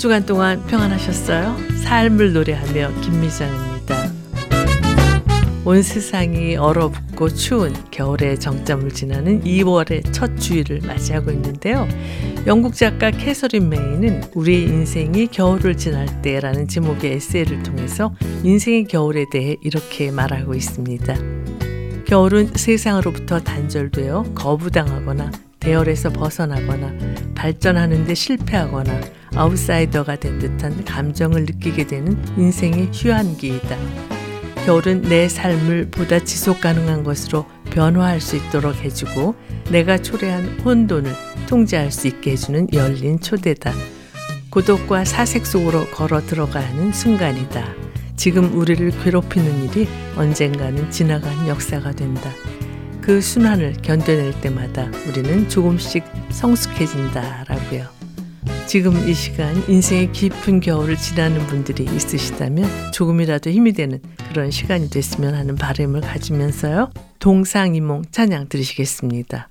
주간 동안 평안하셨어요? 삶을 노래하며 김미정입니다. 온 세상이 얼어붙고 추운 겨울의 정점을 지나는 2월의 첫 주일을 맞이하고 있는데요. 영국 작가 캐서린 메이는 우리 인생이 겨울을 지날 때라는 제목의 에세이를 통해서 인생의 겨울에 대해 이렇게 말하고 있습니다. 겨울은 세상으로부터 단절되어 거부당하거나 대열에서 벗어나거나 발전하는데 실패하거나 아웃사이더가 된 듯한 감정을 느끼게 되는 인생의 휴한기이다. 겨울은 내 삶을 보다 지속 가능한 것으로 변화할 수 있도록 해주고 내가 초래한 혼돈을 통제할 수 있게 해주는 열린 초대다. 고독과 사색 속으로 걸어 들어가야 하는 순간이다. 지금 우리를 괴롭히는 일이 언젠가는 지나간 역사가 된다. 그 순환을 견뎌낼 때마다 우리는 조금씩 성숙해진다라고요. 지금 이 시간 인생의 깊은 겨울을 지나는 분들이 있으시다면 조금이라도 힘이 되는 그런 시간이 됐으면 하는 바람을 가지면서요. 동상이몽 찬양 들으시겠습니다.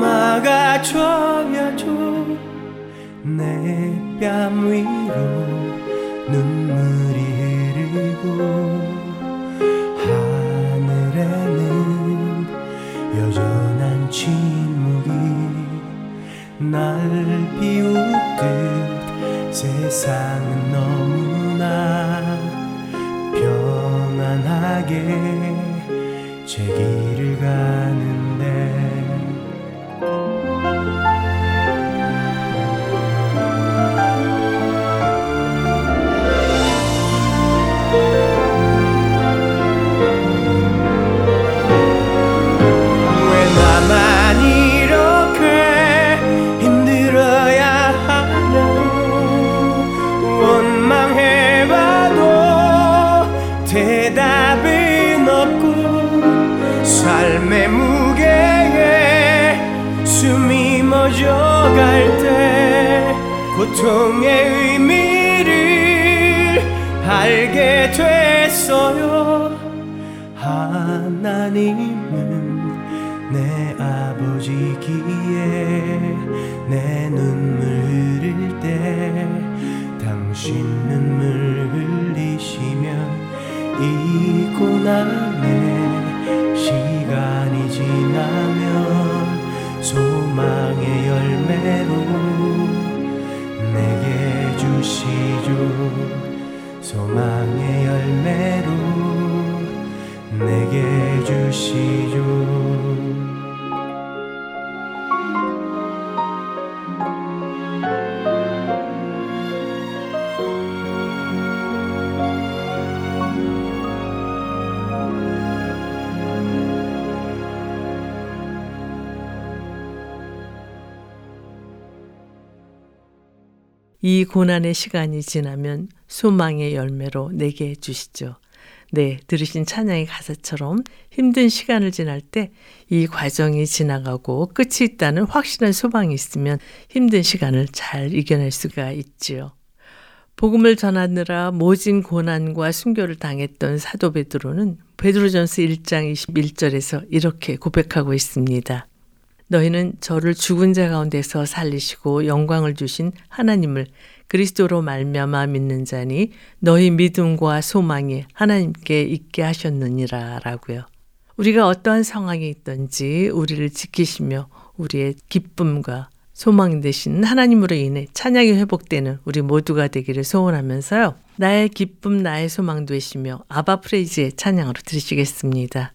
막아줘야줘 내 뺨 위로 눈물이 흐르고 하늘에는 여전한 침묵이 날 비웃듯 세상은 너무나 평안하게 제 길을 가 고통의 의미를 알게 됐어요. 하나님은 내 아버지기에 내 눈물 흐를 때 당신 눈물 흘리시면 이고 나네 소망의 열매로 내게 주시죠. 난의 시간이 지나면 소망의 열매로 내게 해주시죠. 네, 들으신 찬양의 가사처럼 힘든 시간을 지날 때 이 과정이 지나가고 끝이 있다는 확실한 소망이 있으면 힘든 시간을 잘 이겨낼 수가 있지요. 복음을 전하느라 모진 고난과 순교를 당했던 사도 베드로는 베드로전서 1장 21절에서 이렇게 고백하고 있습니다. 너희는 저를 죽은 자 가운데서 살리시고 영광을 주신 하나님을 그리스도로 말미암아 믿는 자니 너희 믿음과 소망이 하나님께 있게 하셨느니라라고요. 우리가 어떠한 상황이 있든지 우리를 지키시며 우리의 기쁨과 소망 되신 하나님으로 인해 찬양이 회복되는 우리 모두가 되기를 소원하면서요. 나의 기쁨 나의 소망 되시며 아바 프레이즈의 찬양으로 들으시겠습니다.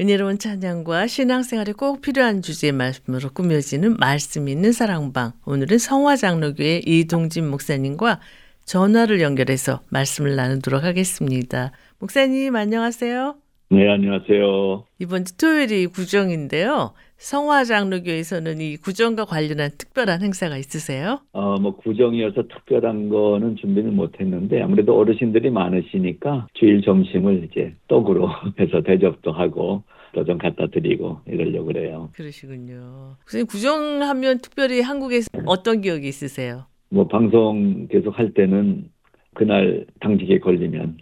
은혜로운 찬양과 신앙생활에 꼭 필요한 주제의 말씀으로 꾸며지는 말씀 있는 사랑방. 오늘은 성화장로교회 이동진 목사님과 전화를 연결해서 말씀을 나누도록 하겠습니다. 목사님 안녕하세요. 네, 안녕하세요. 이번 주 토요일이 구정인데요. 성화 장로교에서는 이 구정과 관련한 특별한 행사가 있으세요? 어, 뭐 구정이어서 특별한 거는 준비는 못했는데 아무래도 어르신들이 많으시니까 주일 점심을 이제 떡으로 해서 대접도 하고 또좀 갖다 드리고 이러려고 그래요. 그러시군요. 선생님 구정하면 특별히 한국에서 어떤 기억이 있으세요? 뭐 방송 계속 할 때는 그날 당직에 걸리면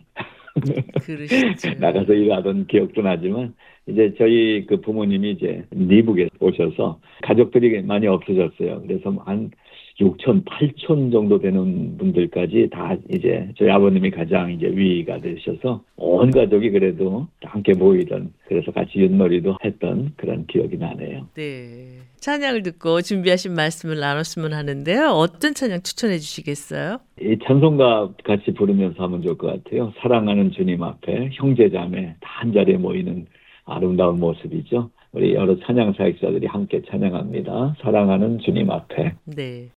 나가서 일하던 기억도 나지만 이제 저희 그 부모님이 이제 미국에 오셔서 가족들이 많이 없어졌어요. 그래서 한 6천, 8천 정도 되는 분들까지 다 이제 저희 아버님이 가장 이제 위가 되셔서 온 가족이 그래도 함께 모이던 그래서 같이 윷놀이도 했던 그런 기억이 나네요. 네. 찬양을 듣고 준비하신 말씀을 나눴으면 하는데요. 어떤 찬양 추천해 주시겠어요? 이 찬송가 같이 부르면서 하면 좋을 것 같아요. 사랑하는 주님 앞에 형제자매 다 한 자리에 모이는 아름다운 모습이죠. 우리 여러 찬양 사역자들이 함께 찬양합니다. 사랑하는 주님 앞에. 네.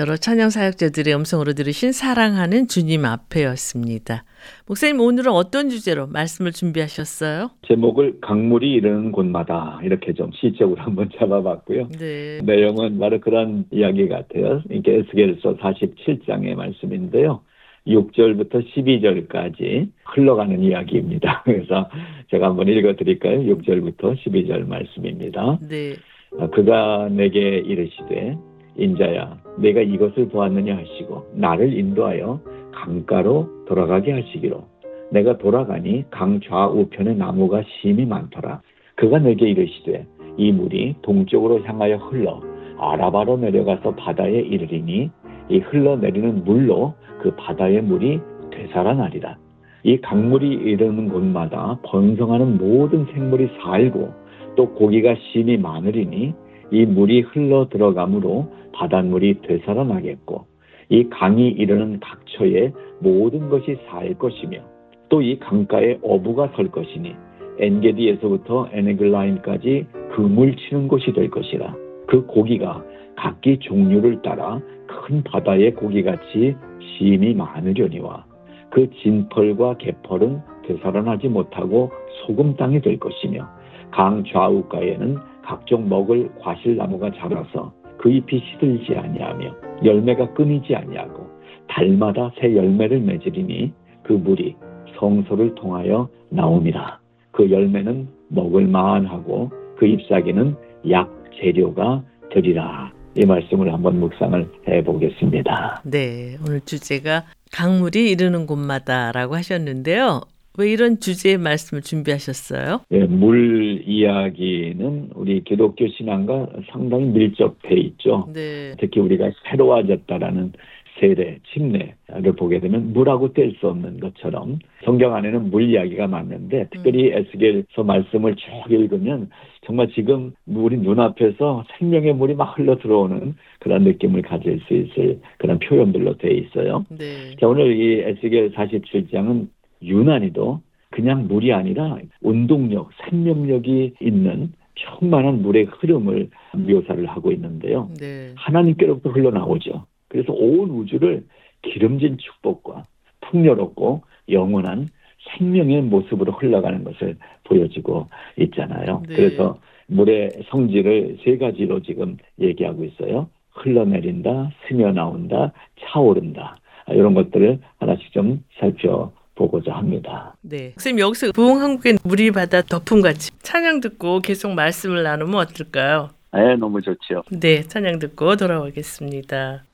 여러 찬양 사역자들의 음성으로 들으신 사랑하는 주님 앞에였습니다. 목사님 오늘은 어떤 주제로 말씀을 준비하셨어요? 제목을 강물이 이르는 곳마다 이렇게 좀 시적으로 한번 잡아봤고요. 네. 내용은 바로 그런 이야기 같아요. 이게 에스겔서 47장의 말씀인데요. 6절부터 12절까지 흘러가는 이야기입니다. 그래서 제가 한번 읽어드릴까요? 6절부터 12절 말씀입니다. 네. 그가 내게 이르시되 인자야 내가 이것을 보았느냐 하시고 나를 인도하여 강가로 돌아가게 하시기로. 내가 돌아가니 강 좌우편에 나무가 심이 많더라. 그가 내게 이르시되 이 물이 동쪽으로 향하여 흘러 아라바로 내려가서 바다에 이르리니 이 흘러내리는 물로 그 바다의 물이 되살아나리라. 이 강물이 이르는 곳마다 번성하는 모든 생물이 살고 또 고기가 심이 많으리니 이 물이 흘러 들어가므로 바닷물이 되살아나겠고 이 강이 이르는 각처에 모든 것이 살 것이며 또 이 강가에 어부가 설 것이니 엔게디에서부터 에네글라인까지 그물 치는 곳이 될 것이라. 그 고기가 각기 종류를 따라 큰 바다의 고기같이 심이 많으려니와 그 진펄과 개펄은 되살아나지 못하고 소금 땅이 될 것이며 강 좌우가에는 각종 먹을 과실나무가 자라서 그 잎이 시들지 아니하며 열매가 끊이지 아니하고 달마다 새 열매를 맺으리니 그 물이 성소를 통하여 나옵니다. 그 열매는 먹을 만하고 그 잎사귀는 약 재료가 되리라. 이 말씀을 한번 묵상을 해 보겠습니다. 네, 오늘 주제가 강물이 이르는 곳마다라고 하셨는데요. 왜 이런 주제의 말씀을 준비하셨어요? 네, 물 이야기는 우리 기독교 신앙과 상당히 밀접해 있죠. 네. 특히 우리가 새로워졌다라는 세례, 침례를 보게 되면 물하고 뗄 수 없는 것처럼 성경 안에는 물 이야기가 많은데 특별히 음. 에스겔서 말씀을 쭉 읽으면 정말 지금 우리 눈앞에서 생명의 물이 막 흘러 들어오는 그런 느낌을 가질 수 있을 그런 표현들로 되어 있어요. 네. 자, 오늘 이 에스겔 47장은 유난히도 그냥 물이 아니라 운동력, 생명력이 있는 충만한 물의 흐름을 묘사를 하고 있는데요. 네. 하나님께로부터 흘러나오죠. 그래서 온 우주를 기름진 축복과 풍요롭고 영원한 생명의 모습으로 흘러가는 것을 보여주고 있잖아요. 네. 그래서 물의 성질을 세 가지로 지금 얘기하고 있어요. 흘러내린다, 스며 나온다, 차오른다. 이런 것들을 하나씩 좀 살펴 보고자 합니다. 네. 선생님 여기서 부흥 한국의 물이 바다 덮음같이 찬양 듣고 계속 말씀을 나누면 어떨까요? 네, 너무 좋죠. 네, 찬양 듣고 돌아오겠습니다.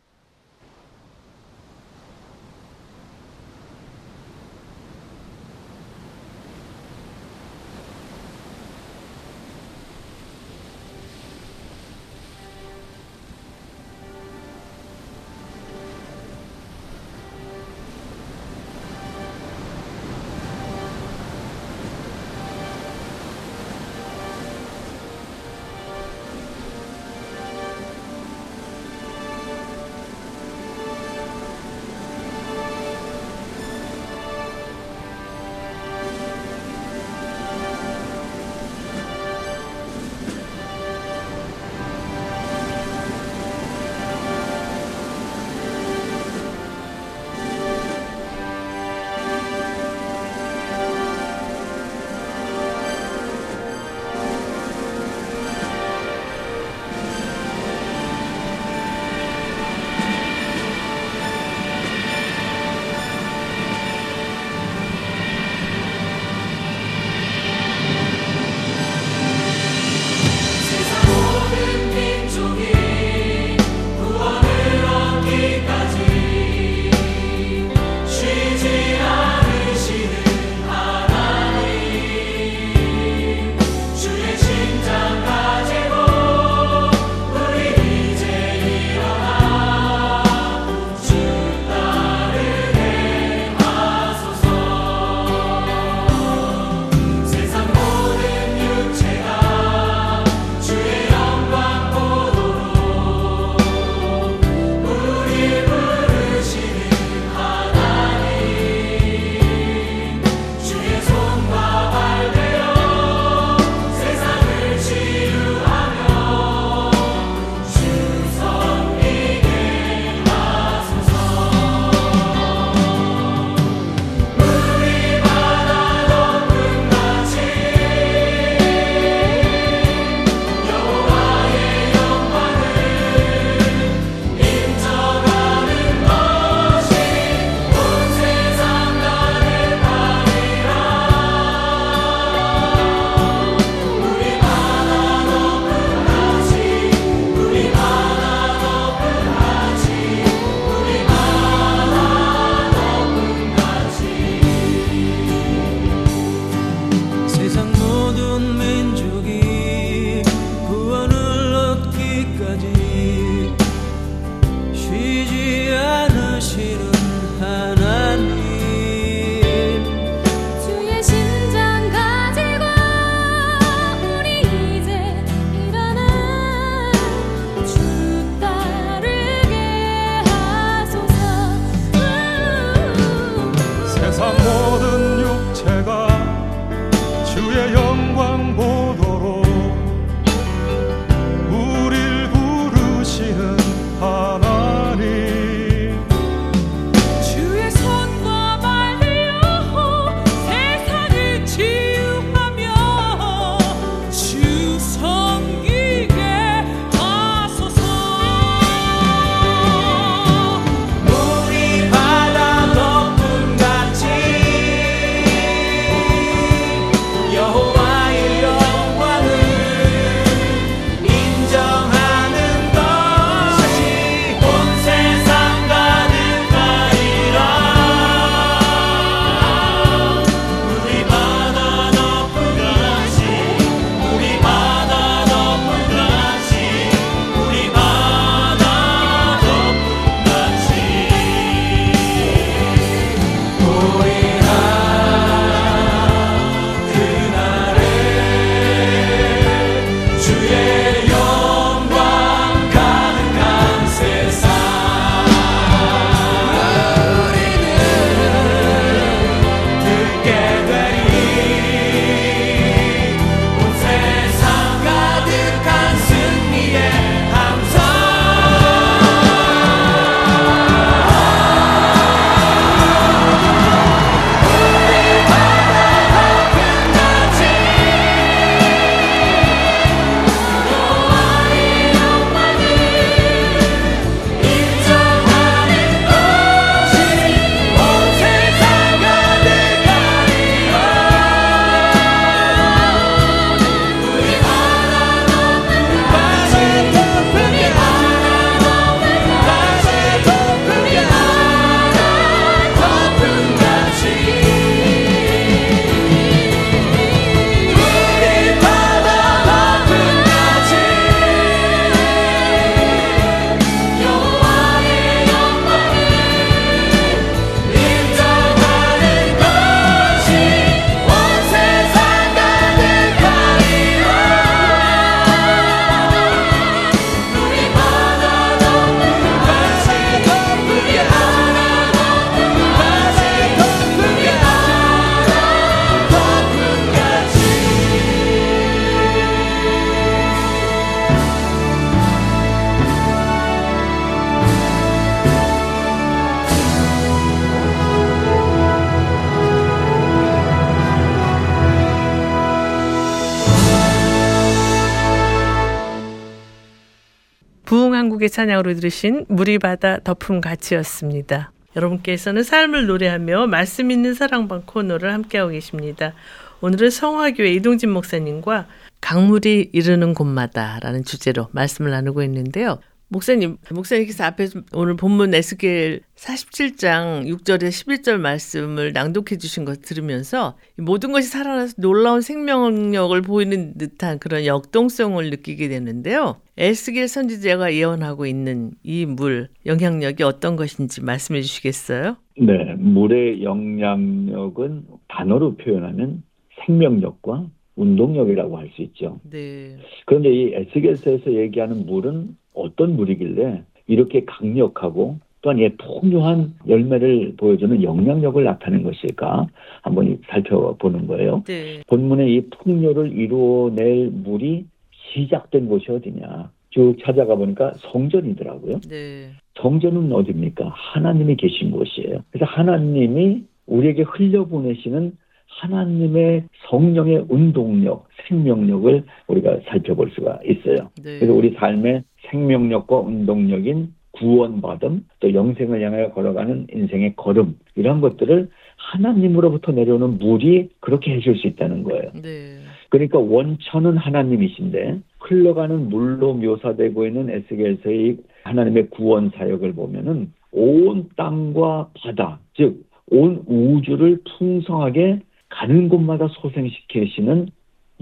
찬양으로 들으신 물이 바다 덮음 같이였습니다. 여러분께서는 삶을 노래하며 말씀 있는 사랑방 코너를 함께하고 계십니다. 오늘은 성화교회 이동진 목사님과 강물이 이르는 곳마다라는 주제로 말씀을 나누고 있는데요. 목사님, 목사님께서 앞에 오늘 본문 에스겔 47장 6절에 11절 말씀을 낭독해 주신 것 들으면서 모든 것이 살아나서 놀라운 생명력을 보이는 듯한 그런 역동성을 느끼게 되는데요. 에스겔 선지자가 예언하고 있는 이 물 영향력이 어떤 것인지 말씀해 주시겠어요? 네, 물의 영향력은 단어로 표현하면 생명력과 운동력이라고 할 수 있죠. 네. 그런데 이 에스겔서에서 얘기하는 물은 어떤 물이길래 이렇게 강력하고 또한 예, 풍요한 열매를 보여주는 영향력을 나타낸 것일까 한번 살펴보는 거예요. 네. 본문의 이 풍요를 이루어낼 물이 시작된 곳이 어디냐 쭉 찾아가 보니까 성전이더라고요. 네. 성전은 어디입니까? 하나님이 계신 곳이에요. 그래서 하나님이 우리에게 흘려보내시는 하나님의 성령의 운동력, 생명력을 우리가 살펴볼 수가 있어요. 네. 그래서 우리 삶의 생명력과 운동력인 구원받음, 또 영생을 향하여 걸어가는 인생의 걸음, 이런 것들을 하나님으로부터 내려오는 물이 그렇게 해줄 수 있다는 거예요. 네. 그러니까 원천은 하나님이신데 흘러가는 물로 묘사되고 있는 에스겔서의 하나님의 구원 사역을 보면은 온 땅과 바다, 즉 온 우주를 풍성하게 가는 곳마다 소생시키시는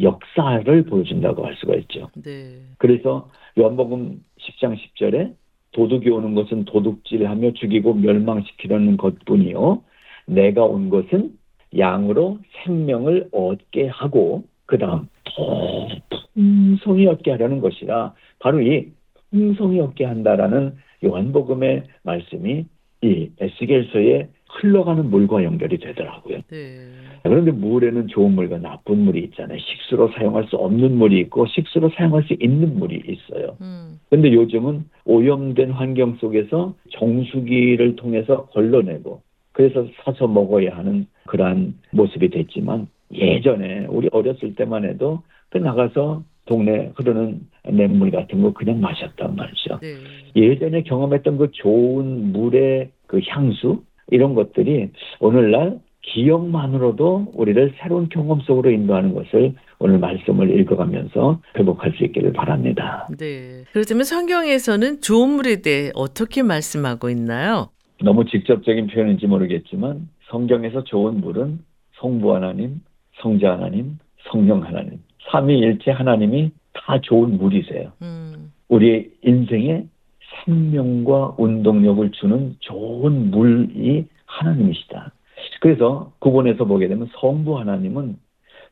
역사를 보여준다고 할 수가 있죠. 네. 그래서 요한복음 10장 10절에 도둑이 오는 것은 도둑질하며 죽이고 멸망시키려는 것뿐이요. 내가 온 것은 양으로 생명을 얻게 하고 그 다음 더 풍성히 얻게 하려는 것이라 바로 이 풍성히 얻게 한다라는 요한복음의 말씀이 이 에스겔서의 흘러가는 물과 연결이 되더라고요. 네. 그런데 물에는 좋은 물과 나쁜 물이 있잖아요. 식수로 사용할 수 없는 물이 있고 식수로 사용할 수 있는 물이 있어요. 음. 그런데 요즘은 오염된 환경 속에서 정수기를 통해서 걸러내고 그래서 사서 먹어야 하는 그러한 모습이 됐지만 예전에 우리 어렸을 때만 해도 그 나가서 동네 흐르는 냇물 같은 거 그냥 마셨단 말이죠. 네. 예전에 경험했던 그 좋은 물의 그 향수 이런 것들이 오늘날 기억만으로도 우리를 새로운 경험 속으로 인도하는 것을 오늘 말씀을 읽어가면서 회복할 수 있기를 바랍니다. 네. 그렇다면 성경에서는 좋은 물에 대해 어떻게 말씀하고 있나요? 너무 직접적인 표현인지 모르겠지만 성경에서 좋은 물은 성부 하나님, 성자 하나님, 성령 하나님, 삼위일체 하나님이 다 좋은 물이세요. 음. 우리의 인생에 생명과 운동력을 주는 좋은 물이 하나님이시다. 그래서 구본에서 보게 되면 성부 하나님은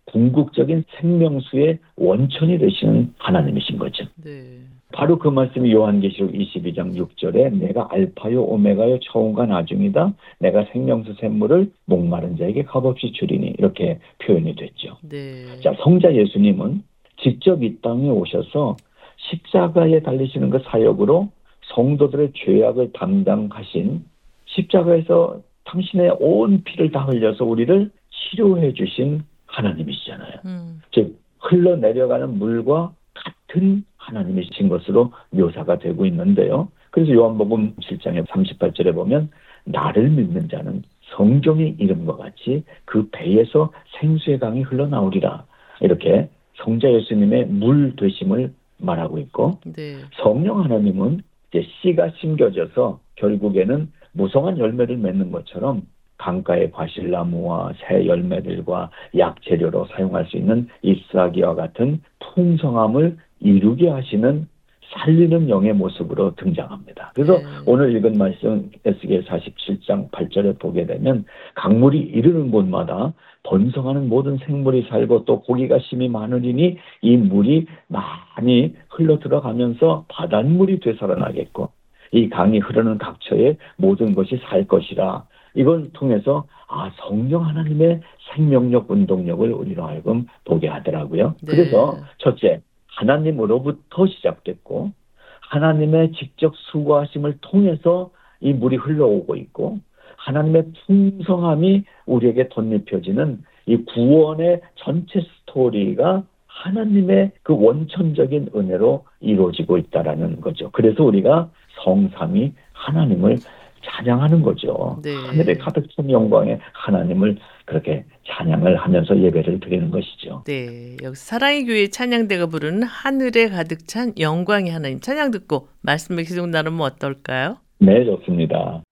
궁극적인 생명수의 원천이 되시는 하나님이신 거죠. 네. 바로 그 말씀이 요한계시록 22장 6절에 내가 알파요 오메가요 처음과 나중이다. 내가 생명수 샘물을 목마른 자에게 값없이 주리니 이렇게 표현이 됐죠. 네. 자 성자 예수님은 직접 이 땅에 오셔서 십자가에 달리시는 그 사역으로 성도들의 죄악을 담당하신 십자가에서 당신의 온 피를 다 흘려서 우리를 치료해 주신 하나님이시잖아요. 음. 즉 흘러내려가는 물과 같은 하나님이신 것으로 묘사가 되고 있는데요. 그래서 요한복음 7장의 38절에 보면 나를 믿는 자는 성경의 이름과 같이 그 배에서 생수의 강이 흘러나오리라. 이렇게 성자 예수님의 물 되심을 말하고 있고 네. 성령 하나님은 이제 씨가 심겨져서 결국에는 무성한 열매를 맺는 것처럼 강가의 과실나무와 새 열매들과 약재료로 사용할 수 있는 잎사귀와 같은 풍성함을 이루게 하시는 살리는 영의 모습으로 등장합니다. 그래서 네. 오늘 읽은 말씀 에스겔 47장 8절에 보게 되면 강물이 이르는 곳마다 번성하는 모든 생물이 살고 또 고기가 심이 많으리니 이 물이 많이 흘러 들어가면서 바닷물이 되살아나겠고 이 강이 흐르는 각처에 모든 것이 살 것이라 이걸 통해서 아 성령 하나님의 생명력 운동력을 우리로 하여금 보게 하더라고요. 네. 그래서 첫째 하나님으로부터 시작됐고 하나님의 직접 수고하심을 통해서 이 물이 흘러오고 있고 하나님의 풍성함이 우리에게 덧입혀지는 이 구원의 전체 스토리가 하나님의 그 원천적인 은혜로 이루어지고 있다라는 거죠. 그래서 우리가 성삼이 하나님을 찬양하는 거죠. 네. 하늘에 가득 찬 영광에 하나님을 그렇게 찬양을 하면서 예배를 드리는 것이죠. 네. 여기서 사랑의 교회 찬양대가 부르는 하늘에 가득 찬 영광의 하나님 찬양 듣고 말씀을 계속 나누면 어떨까요? 네, 좋습니다.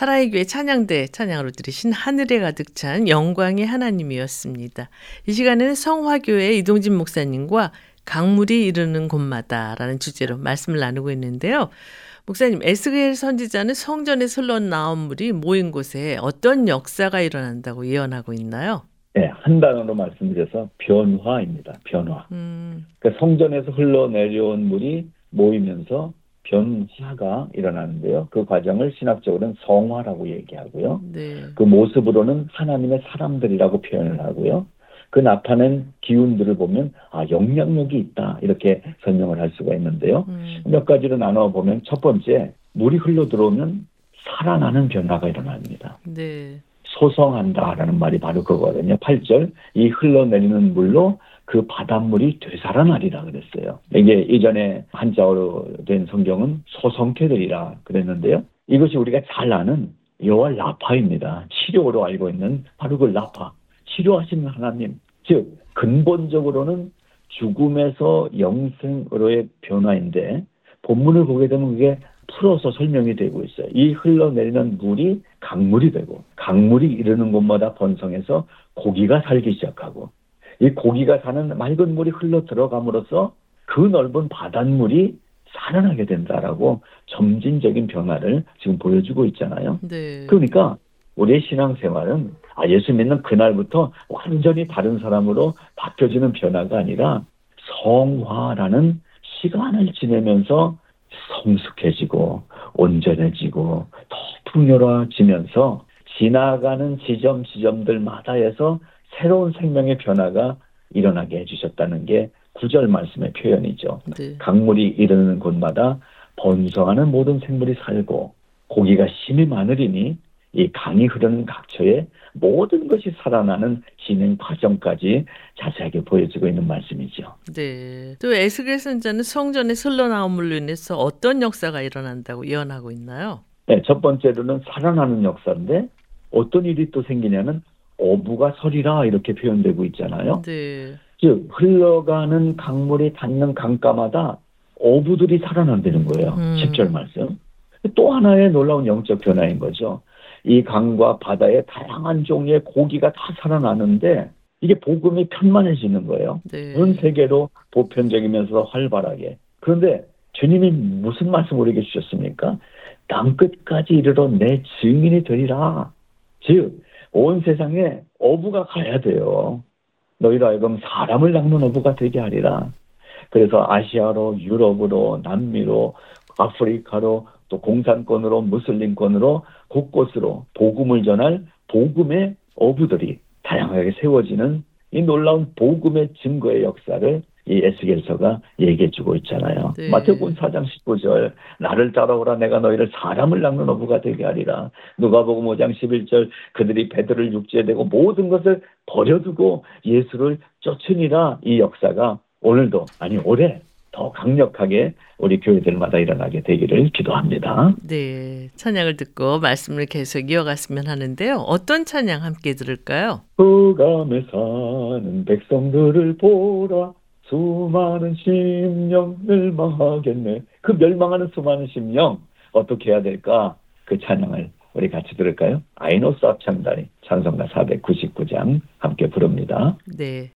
사랑의 찬양대 찬양으로 들으신 하늘에 가득 찬 영광의 하나님이었습니다. 이 시간에는 성화교회 이동진 목사님과 강물이 이르는 곳마다라는 주제로 말씀을 나누고 있는데요. 목사님, 에스겔 선지자는 성전에 흘러 나온 물이 모인 곳에 어떤 역사가 일어난다고 예언하고 있나요? 네, 한 단어로 말씀드려서 변화입니다. 변화. 음. 그러니까 성전에서 흘러내려온 물이 모이면서 변화가 일어나는데요. 그 과정을 신학적으로는 성화라고 얘기하고요. 네. 그 모습으로는 하나님의 사람들이라고 표현을 하고요. 그 나타낸 기운들을 보면 아 영향력이 있다 이렇게 설명을 할 수가 있는데요. 음. 몇 가지로 나눠 보면 첫 번째 물이 흘러 들어오면 살아나는 변화가 일어납니다. 네. 소성한다라는 말이 바로 그거거든요. 8절 이 흘러내리는 물로 그 바닷물이 되살아나리라 그랬어요. 이게 이전에 한자어로 된 성경은 소성케 되리라 그랬는데요. 이것이 우리가 잘 아는 여호와 라파입니다. 치료로 알고 있는 바로 그 라파. 치료하시는 하나님. 즉 근본적으로는 죽음에서 영생으로의 변화인데 본문을 보게 되면 그게 풀어서 설명이 되고 있어요. 이 흘러내리는 물이 강물이 되고 강물이 이르는 곳마다 번성해서 고기가 살기 시작하고 이 고기가 사는 맑은 물이 흘러 들어감으로써 그 넓은 바닷물이 살아나게 된다라고 점진적인 변화를 지금 보여주고 있잖아요. 네. 그러니까 우리의 신앙생활은 아, 예수 믿는 그날부터 완전히 다른 사람으로 바뀌어지는 변화가 아니라 성화라는 시간을 지내면서 성숙해지고 온전해지고 더 풍요로워지면서 지나가는 지점 지점들마다에서 새로운 생명의 변화가 일어나게 해주셨다는 게 구절 말씀의 표현이죠. 네. 강물이 이르는 곳마다 번성하는 모든 생물이 살고 고기가 심히 많으리니 이 강이 흐르는 각처에 모든 것이 살아나는 진행 과정까지 자세하게 보여주고 있는 말씀이죠. 네. 또 에스겔 선자는 성전에 흘러나옴으로 인해서 어떤 역사가 일어난다고 예언하고 있나요? 네, 첫 번째로는 살아나는 역사인데 어떤 일이 또 생기냐면 어부가 서리라 이렇게 표현되고 있잖아요. 네. 즉 흘러가는 강물이 닿는 강가마다 어부들이 살아난다는 거예요. 음. 10절 말씀. 또 하나의 놀라운 영적 변화인 거죠. 이 강과 바다에 다양한 종류의 고기가 다 살아나는데 이게 복음이 편만해지는 거예요. 네. 전 세계로 보편적이면서 활발하게. 그런데 주님이 무슨 말씀 우리에게 주셨습니까? 땅 끝까지 이르러 내 증인이 되리라. 즉, 온 세상에 어부가 가야 돼요. 너희로 하여금 사람을 낚는 어부가 되게 하리라. 그래서 아시아로, 유럽으로, 남미로, 아프리카로, 또 공산권으로, 무슬림권으로 곳곳으로 복음을 전할 복음의 어부들이 다양하게 세워지는 이 놀라운 복음의 증거의 역사를 이 에스겔서가 얘기해주고 있잖아요. 네. 마태복음 4장 19절 나를 따라오라 내가 너희를 사람을 낚는 어부가 되게 하리라. 누가복음 5장 11절 그들이 배들을 육지에 대고 모든 것을 버려두고 예수를 쫓으니라 이 역사가 오늘도 아니 올해 더 강력하게 우리 교회들마다 일어나게 되기를 기도합니다. 네, 찬양을 듣고 말씀을 계속 이어갔으면 하는데요. 어떤 찬양 함께 들을까요? 흑암에 사는 백성들을 보라 수많은 심령 멸망하겠네. 그 멸망하는 수많은 심령 어떻게 해야 될까? 그 찬양을 우리 같이 들을까요? 아이노스 합창단이 찬송가 499장 함께 부릅니다. 네.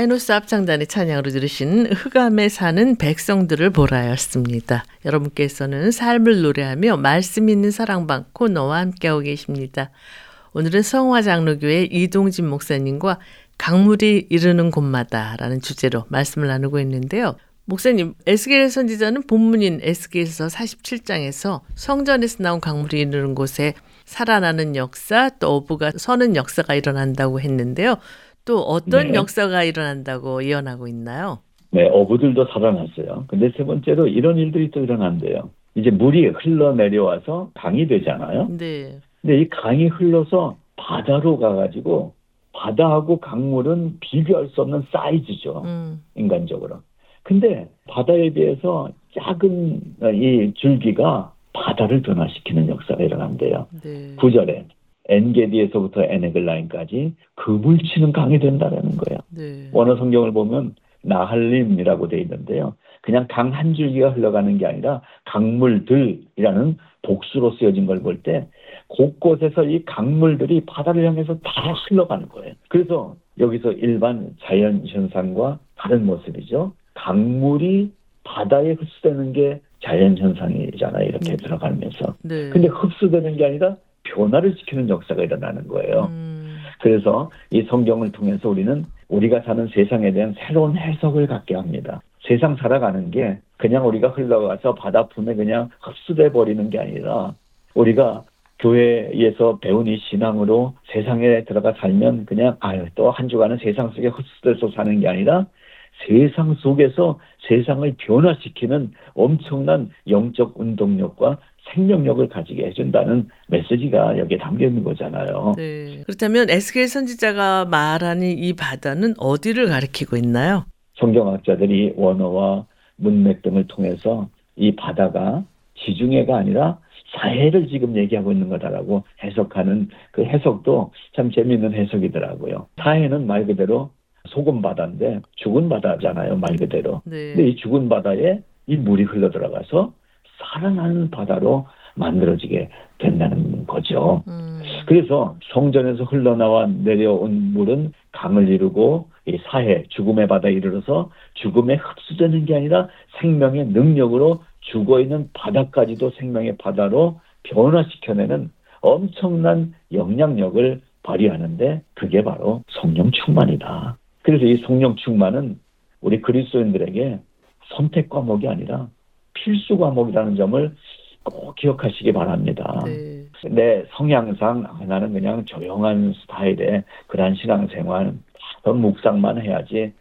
아이노스 합창단의 찬양으로 들으신 흑암에 사는 백성들을 보라였습니다. 여러분께서는 삶을 노래하며 말씀 있는 사랑방 코너와 함께하고 계십니다. 오늘은 성화장로교회 이동진 목사님과 강물이 이르는 곳마다라는 주제로 말씀을 나누고 있는데요. 목사님, 에스겔 선지자는 본문인 에스겔서 47장에서 성전에서 나온 강물이 이르는 곳에 살아나는 역사, 또 어부가 서는 역사가 일어난다고 했는데요. 또 어떤 네. 역사가 일어난다고 예언하고 있나요? 네, 어부들도 살아났어요. 근데 세 번째로 이런 일들이 또 일어난대요. 이제 물이 흘러내려와서 강이 되잖아요. 네. 근데 이 강이 흘러서 바다로 가가지고 바다하고 강물은 비교할 수 없는 사이즈죠. 음. 인간적으로. 근데 바다에 비해서 작은 이 줄기가 바다를 변화시키는 역사가 일어난대요. 네. 9절에 엔게디에서부터 에네글라인까지 급을 치는 강이 된다라는 거예요. 네. 원어 성경을 보면 나할림이라고 돼 있는데요. 그냥 강 한 줄기가 흘러가는 게 아니라 강물들이라는 복수로 쓰여진 걸 볼 때 곳곳에서 이 강물들이 바다를 향해서 다 흘러가는 거예요. 그래서 여기서 일반 자연 현상과 다른 모습이죠. 강물이 바다에 흡수되는 게 자연 현상이잖아요. 이렇게 네. 들어가면서. 네. 근데 흡수되는 게 아니라 변화를 시키는 역사가 일어나는 거예요. 음. 그래서 이 성경을 통해서 우리는 우리가 사는 세상에 대한 새로운 해석을 갖게 합니다. 세상 살아가는 게 그냥 우리가 흘러가서 바다 품에 그냥 흡수돼 버리는 게 아니라 우리가 교회에서 배운 이 신앙으로 세상에 들어가 살면 그냥 아유 또 한 주간은 세상 속에 흡수돼서 사는 게 아니라 세상 속에서 세상을 변화시키는 엄청난 영적 운동력과 생명력을 가지게 해준다는 메시지가 여기에 담겨 있는 거잖아요. 네. 그렇다면 에스겔 선지자가 말하는 이 바다는 어디를 가리키고 있나요? 성경학자들이 원어와 문맥 등을 통해서 이 바다가 지중해가 아니라 사해를 지금 얘기하고 있는 거다라고 해석하는 그 해석도 참 재미있는 해석이더라고요. 사해는 말 그대로 소금 바다인데 죽은 바다잖아요, 말 그대로. 네. 근데 이 죽은 바다에 이 물이 흘러 들어가서 살아나는 바다로 만들어지게 된다는 거죠. 음. 그래서 성전에서 흘러나와 내려온 물은 강을 이루고 이 사해 죽음의 바다에 이르러서 죽음에 흡수되는 게 아니라 생명의 능력으로 죽어 있는 바다까지도 생명의 바다로 변화시켜내는 엄청난 영향력을 발휘하는데 그게 바로 성령 충만이다. 그래서 이 성령 충만은 우리 그리스도인들에게 선택 과목이 아니라 필수 과목이라는 점을 꼭 기억하시기 바랍니다. 네. 내 성향상 나는 그냥 조용한 스타일의 그런 신앙생활, 묵상만 해야지.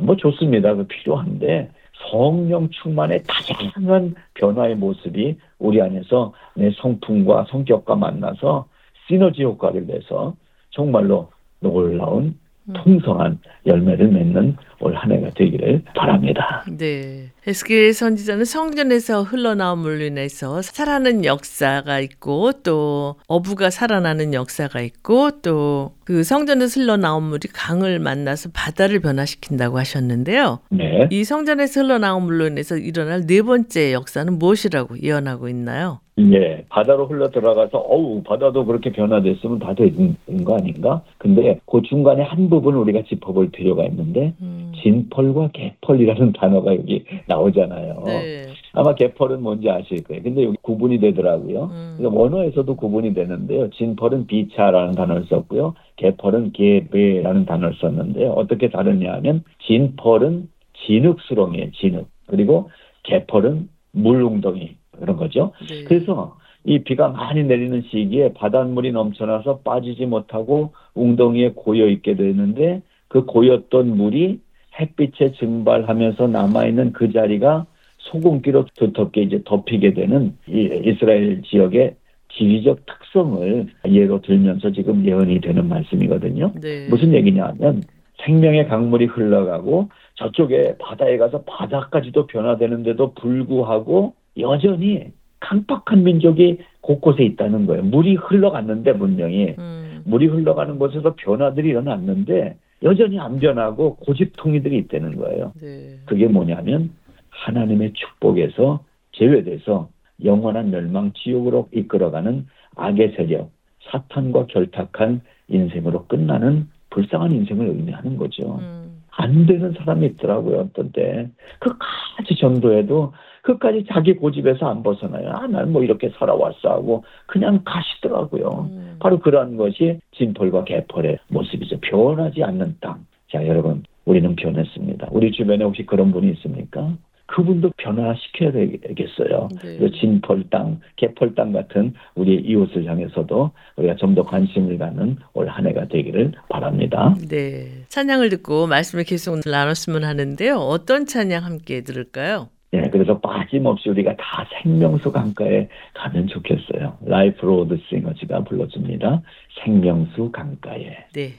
뭐 좋습니다. 그 필요한데 성령 충만의 다양한 변화의 모습이 우리 안에서 내 성품과 성격과 만나서 시너지 효과를 내서 정말로 놀라운 음. 풍성한 열매를 맺는 올 한 해가 되기를 바랍니다. 네. 에스겔 선지자는 성전에서 흘러나온 물로 인해서 살아나는 역사가 있고 또 어부가 살아나는 역사가 있고 또 그 성전에서 흘러나온 물이 강을 만나서 바다를 변화시킨다고 하셨는데요. 네. 이 성전에서 흘러나온 물로 인해서 일어날 네 번째 역사는 무엇이라고 예언하고 있나요? 예, 바다로 흘러 들어가서 어우 바다도 그렇게 변화됐으면 다 되는 거 아닌가? 근데 그 중간에 한 부분을 우리가 짚어볼 필요가 있는데 음. 진펄과 개펄이라는 단어가 여기 나오잖아요. 네. 아마 개펄은 뭔지 아실 거예요. 근데 여기 구분이 되더라고요. 음. 원어에서도 구분이 되는데요. 진펄은 비차라는 단어를 썼고요. 개펄은 개배라는 단어를 썼는데요. 어떻게 다르냐 하면 진펄은 진흙수렁이에요. 진흙. 그리고 개펄은 물웅덩이 그런 거죠. 네. 그래서 이 비가 많이 내리는 시기에 바닷물이 넘쳐나서 빠지지 못하고 웅덩이에 고여 있게 되는데 그 고였던 물이 햇빛에 증발하면서 남아있는 그 자리가 소금기로 두텁게 이제 덮이게 되는 이 이스라엘 지역의 지리적 특성을 예로 들면서 지금 예언이 되는 말씀이거든요. 네. 무슨 얘기냐 하면 생명의 강물이 흘러가고 저쪽에 바다에 가서 바다까지도 변화되는데도 불구하고 여전히 강팍한 민족이 곳곳에 있다는 거예요. 물이 흘러갔는데 분명히 음. 물이 흘러가는 곳에서 변화들이 일어났는데 여전히 안 변하고 고집통이들이 있다는 거예요. 네. 그게 뭐냐면 하나님의 축복에서 제외돼서 영원한 멸망 지옥으로 이끌어가는 악의 세력, 사탄과 결탁한 인생으로 끝나는 불쌍한 인생을 의미하는 거죠. 음. 안 되는 사람이 있더라고요, 어떤 때. 끝까지 전도해도 끝까지 자기 고집에서 안 벗어나요. 아, 난 뭐 이렇게 살아왔어 하고 그냥 가시더라고요. 음. 바로 그러한 것이 진펄과 개펄의 모습이죠. 변하지 않는 땅. 자, 여러분, 우리는 변했습니다. 우리 주변에 혹시 그런 분이 있습니까? 그분도 변화시켜야 되겠어요. 네. 진펄 땅, 개펄 땅 같은 우리 이웃을 향해서도 우리가 좀 더 관심을 갖는 올 한 해가 되기를 바랍니다. 네. 찬양을 듣고 말씀을 계속 나눴으면 하는데요. 어떤 찬양 함께 들을까요? 네, 그래서 빠짐없이 우리가 다 생명수 강가에 가면 좋겠어요. 라이프 로드 싱어즈가 불러줍니다. 생명수 강가에. 네.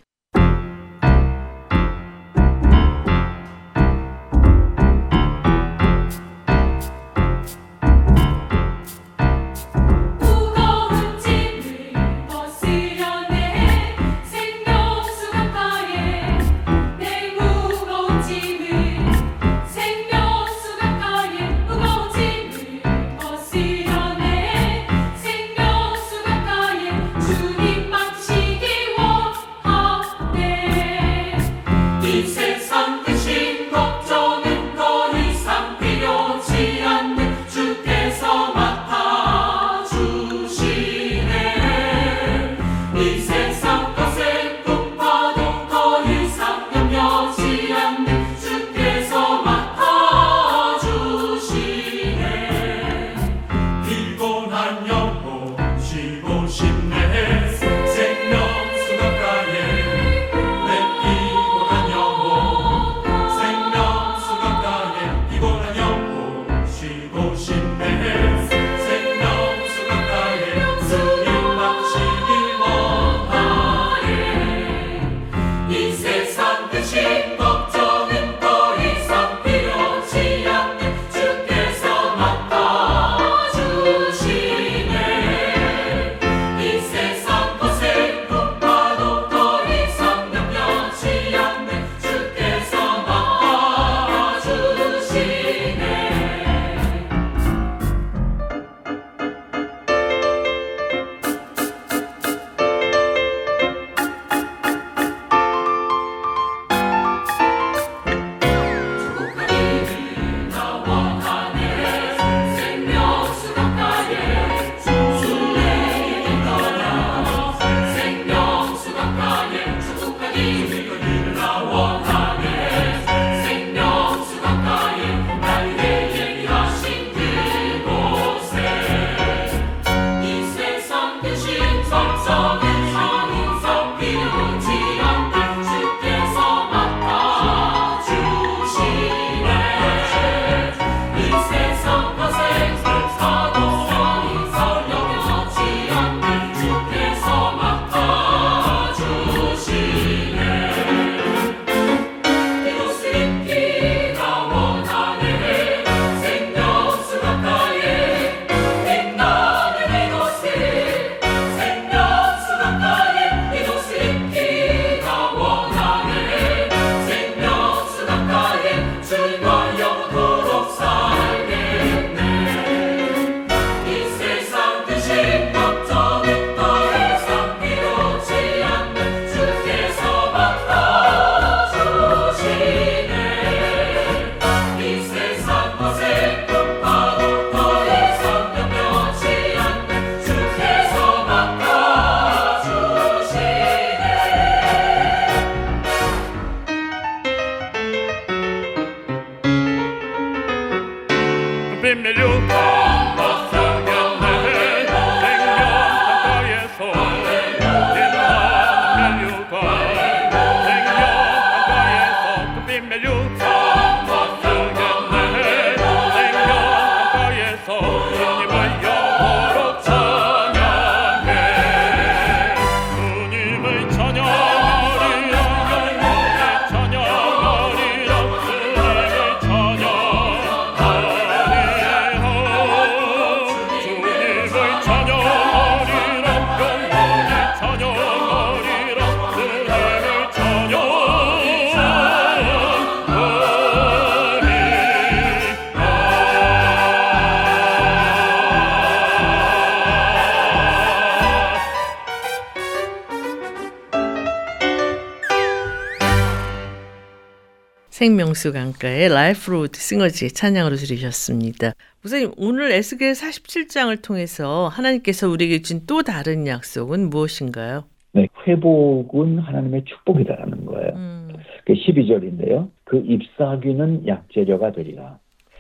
생명수 강가의 라이프 로드 싱어즈의 찬양으로 들으셨습니다. 목사님, 오늘 에스겔 47장을 통해서 하나님께서 우리에게 준 또 다른 약속은 무엇인가요? 네, 회복은 하나님의 축복이다라는 거예요. 음. 그 12절인데요. 그 잎사귀는 약재료가 되리라.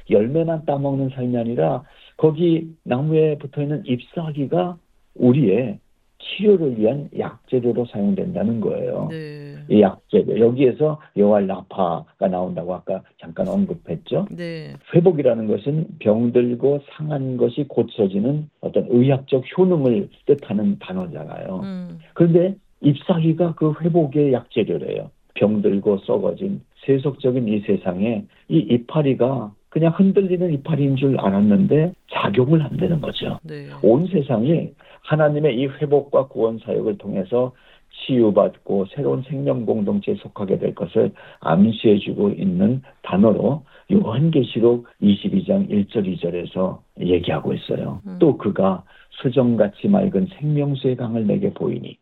열매만 따먹는 삶이 아니라 거기 나무에 붙어 있는 잎사귀가 우리의 치료를 위한 약재료로 사용된다는 거예요. 네. 이 약재료 여기에서 여호와 라파가 나온다고 아까 잠깐 언급했죠. 네. 회복이라는 것은 병들고 상한 것이 고쳐지는 어떤 의학적 효능을 뜻하는 단어잖아요. 음. 그런데 잎사귀가 그 회복의 약재료래요. 병들고 썩어진 세속적인 이 세상에 이 이파리가 그냥 흔들리는 이파리인 줄 알았는데 작용을 한다는 거죠. 네. 온 세상이 하나님의 이 회복과 구원 사역을 통해서 치유받고 새로운 생명 공동체에 속하게 될 것을 암시해주고 있는 단어로 요한계시록 22장 1절 2절에서 얘기하고 있어요. 음. 또 그가 수정같이 맑은 생명수의 강을 내게 보이니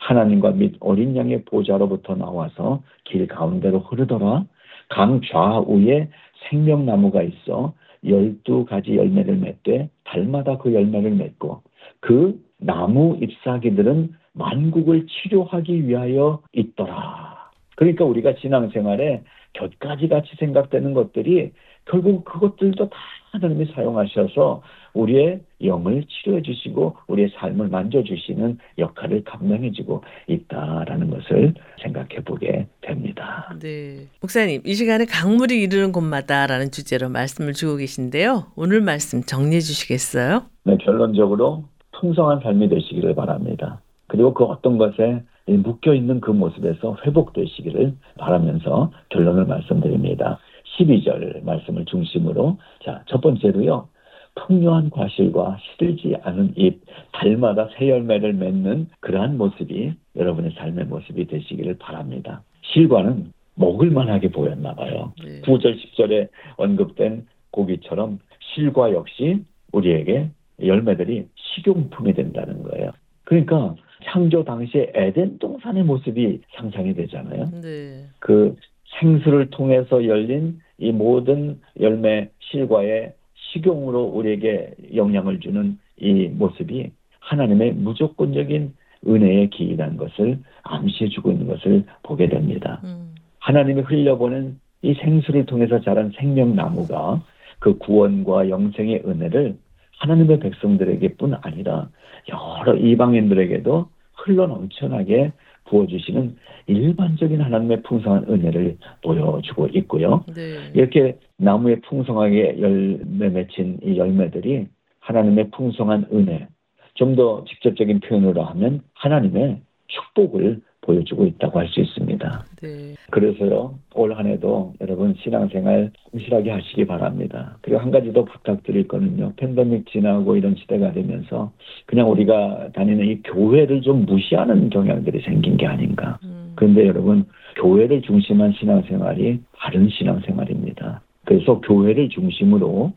하나님과 및 어린 양의 보좌로부터 나와서 길 가운데로 흐르더라. 강 좌우에 생명나무가 있어 열두 가지 열매를 맺되 달마다 그 열매를 맺고 그 나무 잎사귀들은 만국을 치료하기 위하여 있더라. 그러니까 우리가 신앙생활에 곁가지 같이 생각되는 것들이 결국 그것들도 다 하나님이 사용하셔서 우리의 영을 치료해 주시고 우리의 삶을 만져 주시는 역할을 감당해 주고 있다라는 것을 생각해 보게 됩니다. 네. 목사님, 이 시간에 강물이 이르는 곳마다라는 주제로 말씀을 주고 계신데요. 오늘 말씀 정리해 주시겠어요? 네, 결론적으로 풍성한 삶이 되시기를 바랍니다. 그리고 그 어떤 것에 묶여 있는 그 모습에서 회복되시기를 바라면서 결론을 말씀드립니다. 12절 말씀을 중심으로 자, 첫 번째로요. 풍요한 과실과 시들지 않은 잎, 달마다 새 열매를 맺는 그러한 모습이 여러분의 삶의 모습이 되시기를 바랍니다. 실과는 먹을만하게 보였나 봐요. 네. 9절, 10절에 언급된 고기처럼 실과 역시 우리에게 열매들이 식용품이 된다는 거예요. 그러니까 창조 당시에 에덴 동산의 모습이 상상이 되잖아요. 네. 그 생수를 통해서 열린 이 모든 열매 실과의 식용으로 우리에게 영향을 주는 이 모습이 하나님의 무조건적인 은혜의 기이라는 것을 암시해 주고 있는 것을 보게 됩니다. 음. 하나님이 흘려보낸 이 생수를 통해서 자란 생명나무가 그 구원과 영생의 은혜를 하나님의 백성들에게뿐 아니라 여러 이방인들에게도 흘러 넘쳐나게 부어주시는 일반적인 하나님의 풍성한 은혜를 보여주고 있고요. 네. 이렇게 나무에 풍성하게 열매 맺힌 이 열매들이 하나님의 풍성한 은혜, 좀 더 직접적인 표현으로 하면 하나님의 축복을 보여주고 있다고 할 수 있습니다. 네. 그래서요, 올 한 해도 여러분 신앙생활 성실하게 하시기 바랍니다. 그리고 한 가지 더 부탁드릴 거는요, 팬데믹 지나고 이런 시대가 되면서 그냥 우리가 다니는 이 교회를 좀 무시하는 경향들이 생긴 게 아닌가. 음. 그런데 여러분, 교회를 중심한 신앙생활이 바른 신앙생활입니다. 그래서 교회를 중심으로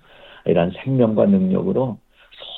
이런 생명과 능력으로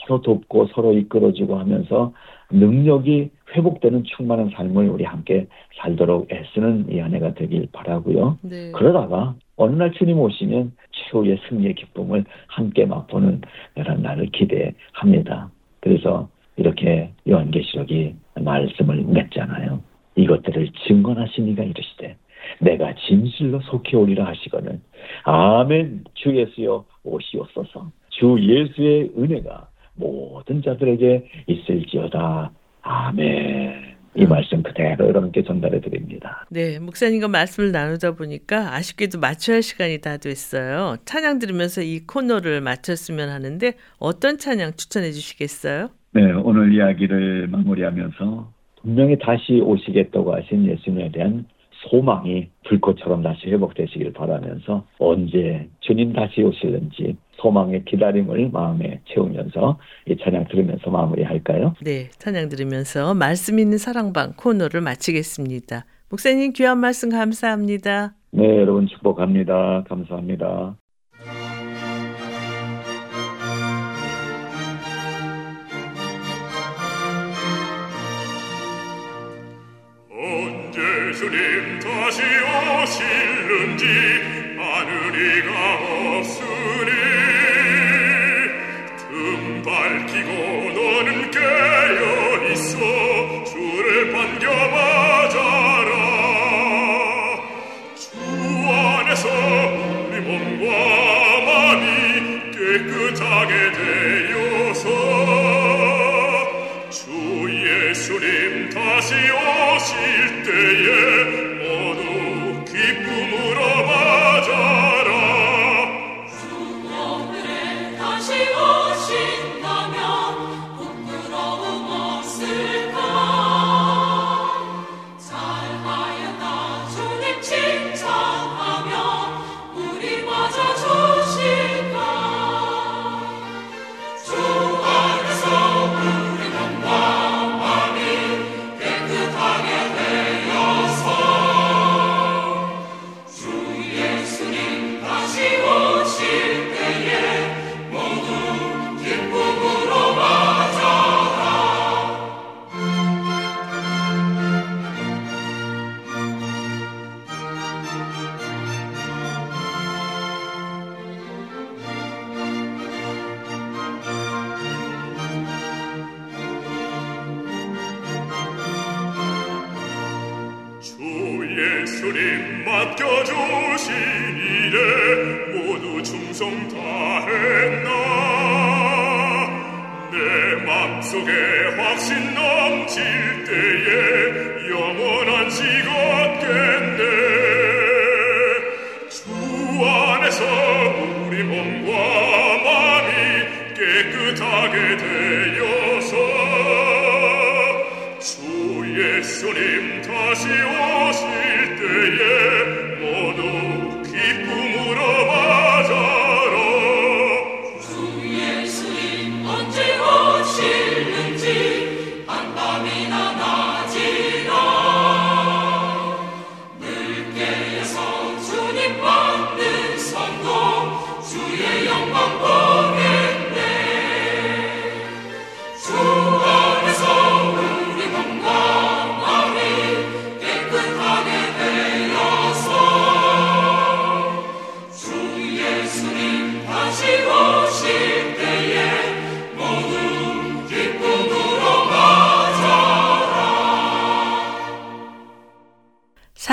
서로 돕고 서로 이끌어주고 하면서 능력이 회복되는 충만한 삶을 우리 함께 살도록 애쓰는 이한 해가 되길 바라고요. 네. 그러다가 어느 날 주님 오시면 최후의 승리의 기쁨을 함께 맛보는 그런 날을 기대합니다. 그래서 이렇게 요한계시록이 말씀을 맺잖아요. 이것들을 증언하신 이가 이르시되 내가 진실로 속히 오리라 하시거늘 아멘 주 예수여 오시옵소서 주 예수의 은혜가 모든 자들에게 있을지어다. 아멘. 이 음. 말씀 그대로 여러분께 전달해 드립니다. 네, 목사님과 말씀을 나누다 보니까 아쉽게도 마쳐야 할 시간이 다 됐어요. 찬양 들으면서 이 코너를 마쳤으면 하는데 어떤 찬양 추천해 주시겠어요? 네, 오늘 이야기를 마무리하면서 분명히 다시 오시겠다고 하신 예수님에 대한 소망이 불꽃처럼 다시 회복되시길 바라면서 언제 주님 다시 오실는지 소망의 기다림을 마음에 채우면서 이 찬양 들으면서 마무리할까요? 네, 찬양 들으면서 말씀 있는 사랑방 코너를 마치겠습니다. 목사님 귀한 말씀 감사합니다. 네, 여러분 축복합니다. 감사합니다. 언제 예수님 다시 오실는지 아는 이가 없으니 scelte yeah.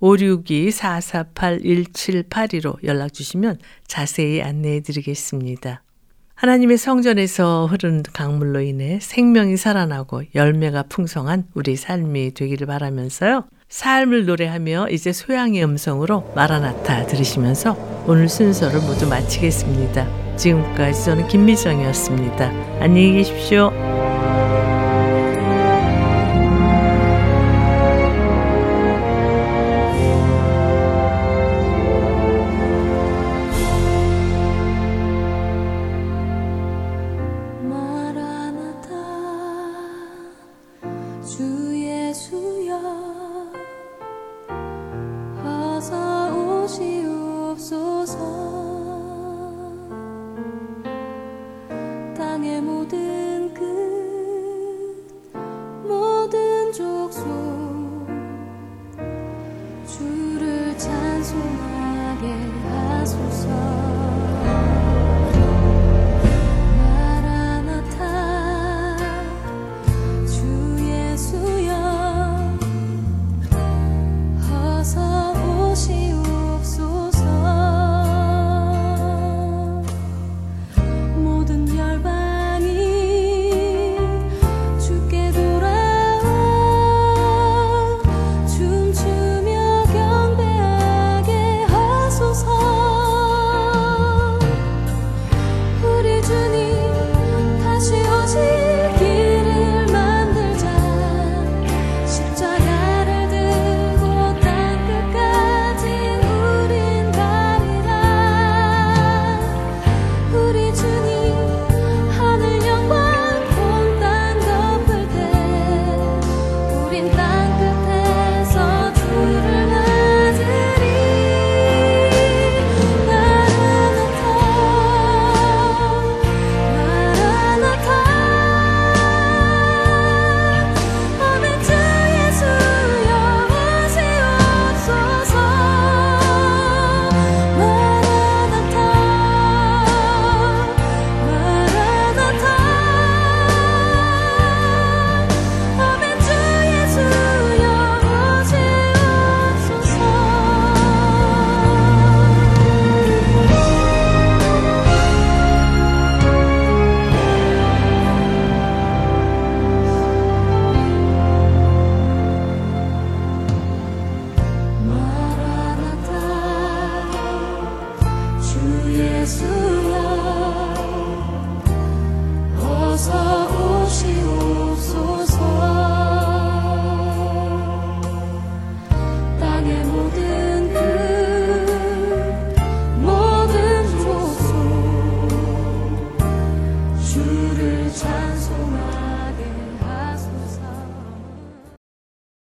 562-448-1782로 연락 주시면 자세히 안내해 드리겠습니다. 하나님의 성전에서 흐르는 강물로 인해 생명이 살아나고 열매가 풍성한 우리 삶이 되기를 바라면서요. 삶을 노래하며 이제 소양의 음성으로 마라나타 들으시면서 오늘 순서를 모두 마치겠습니다. 지금까지 저는 김미정이었습니다. 안녕히 계십시오.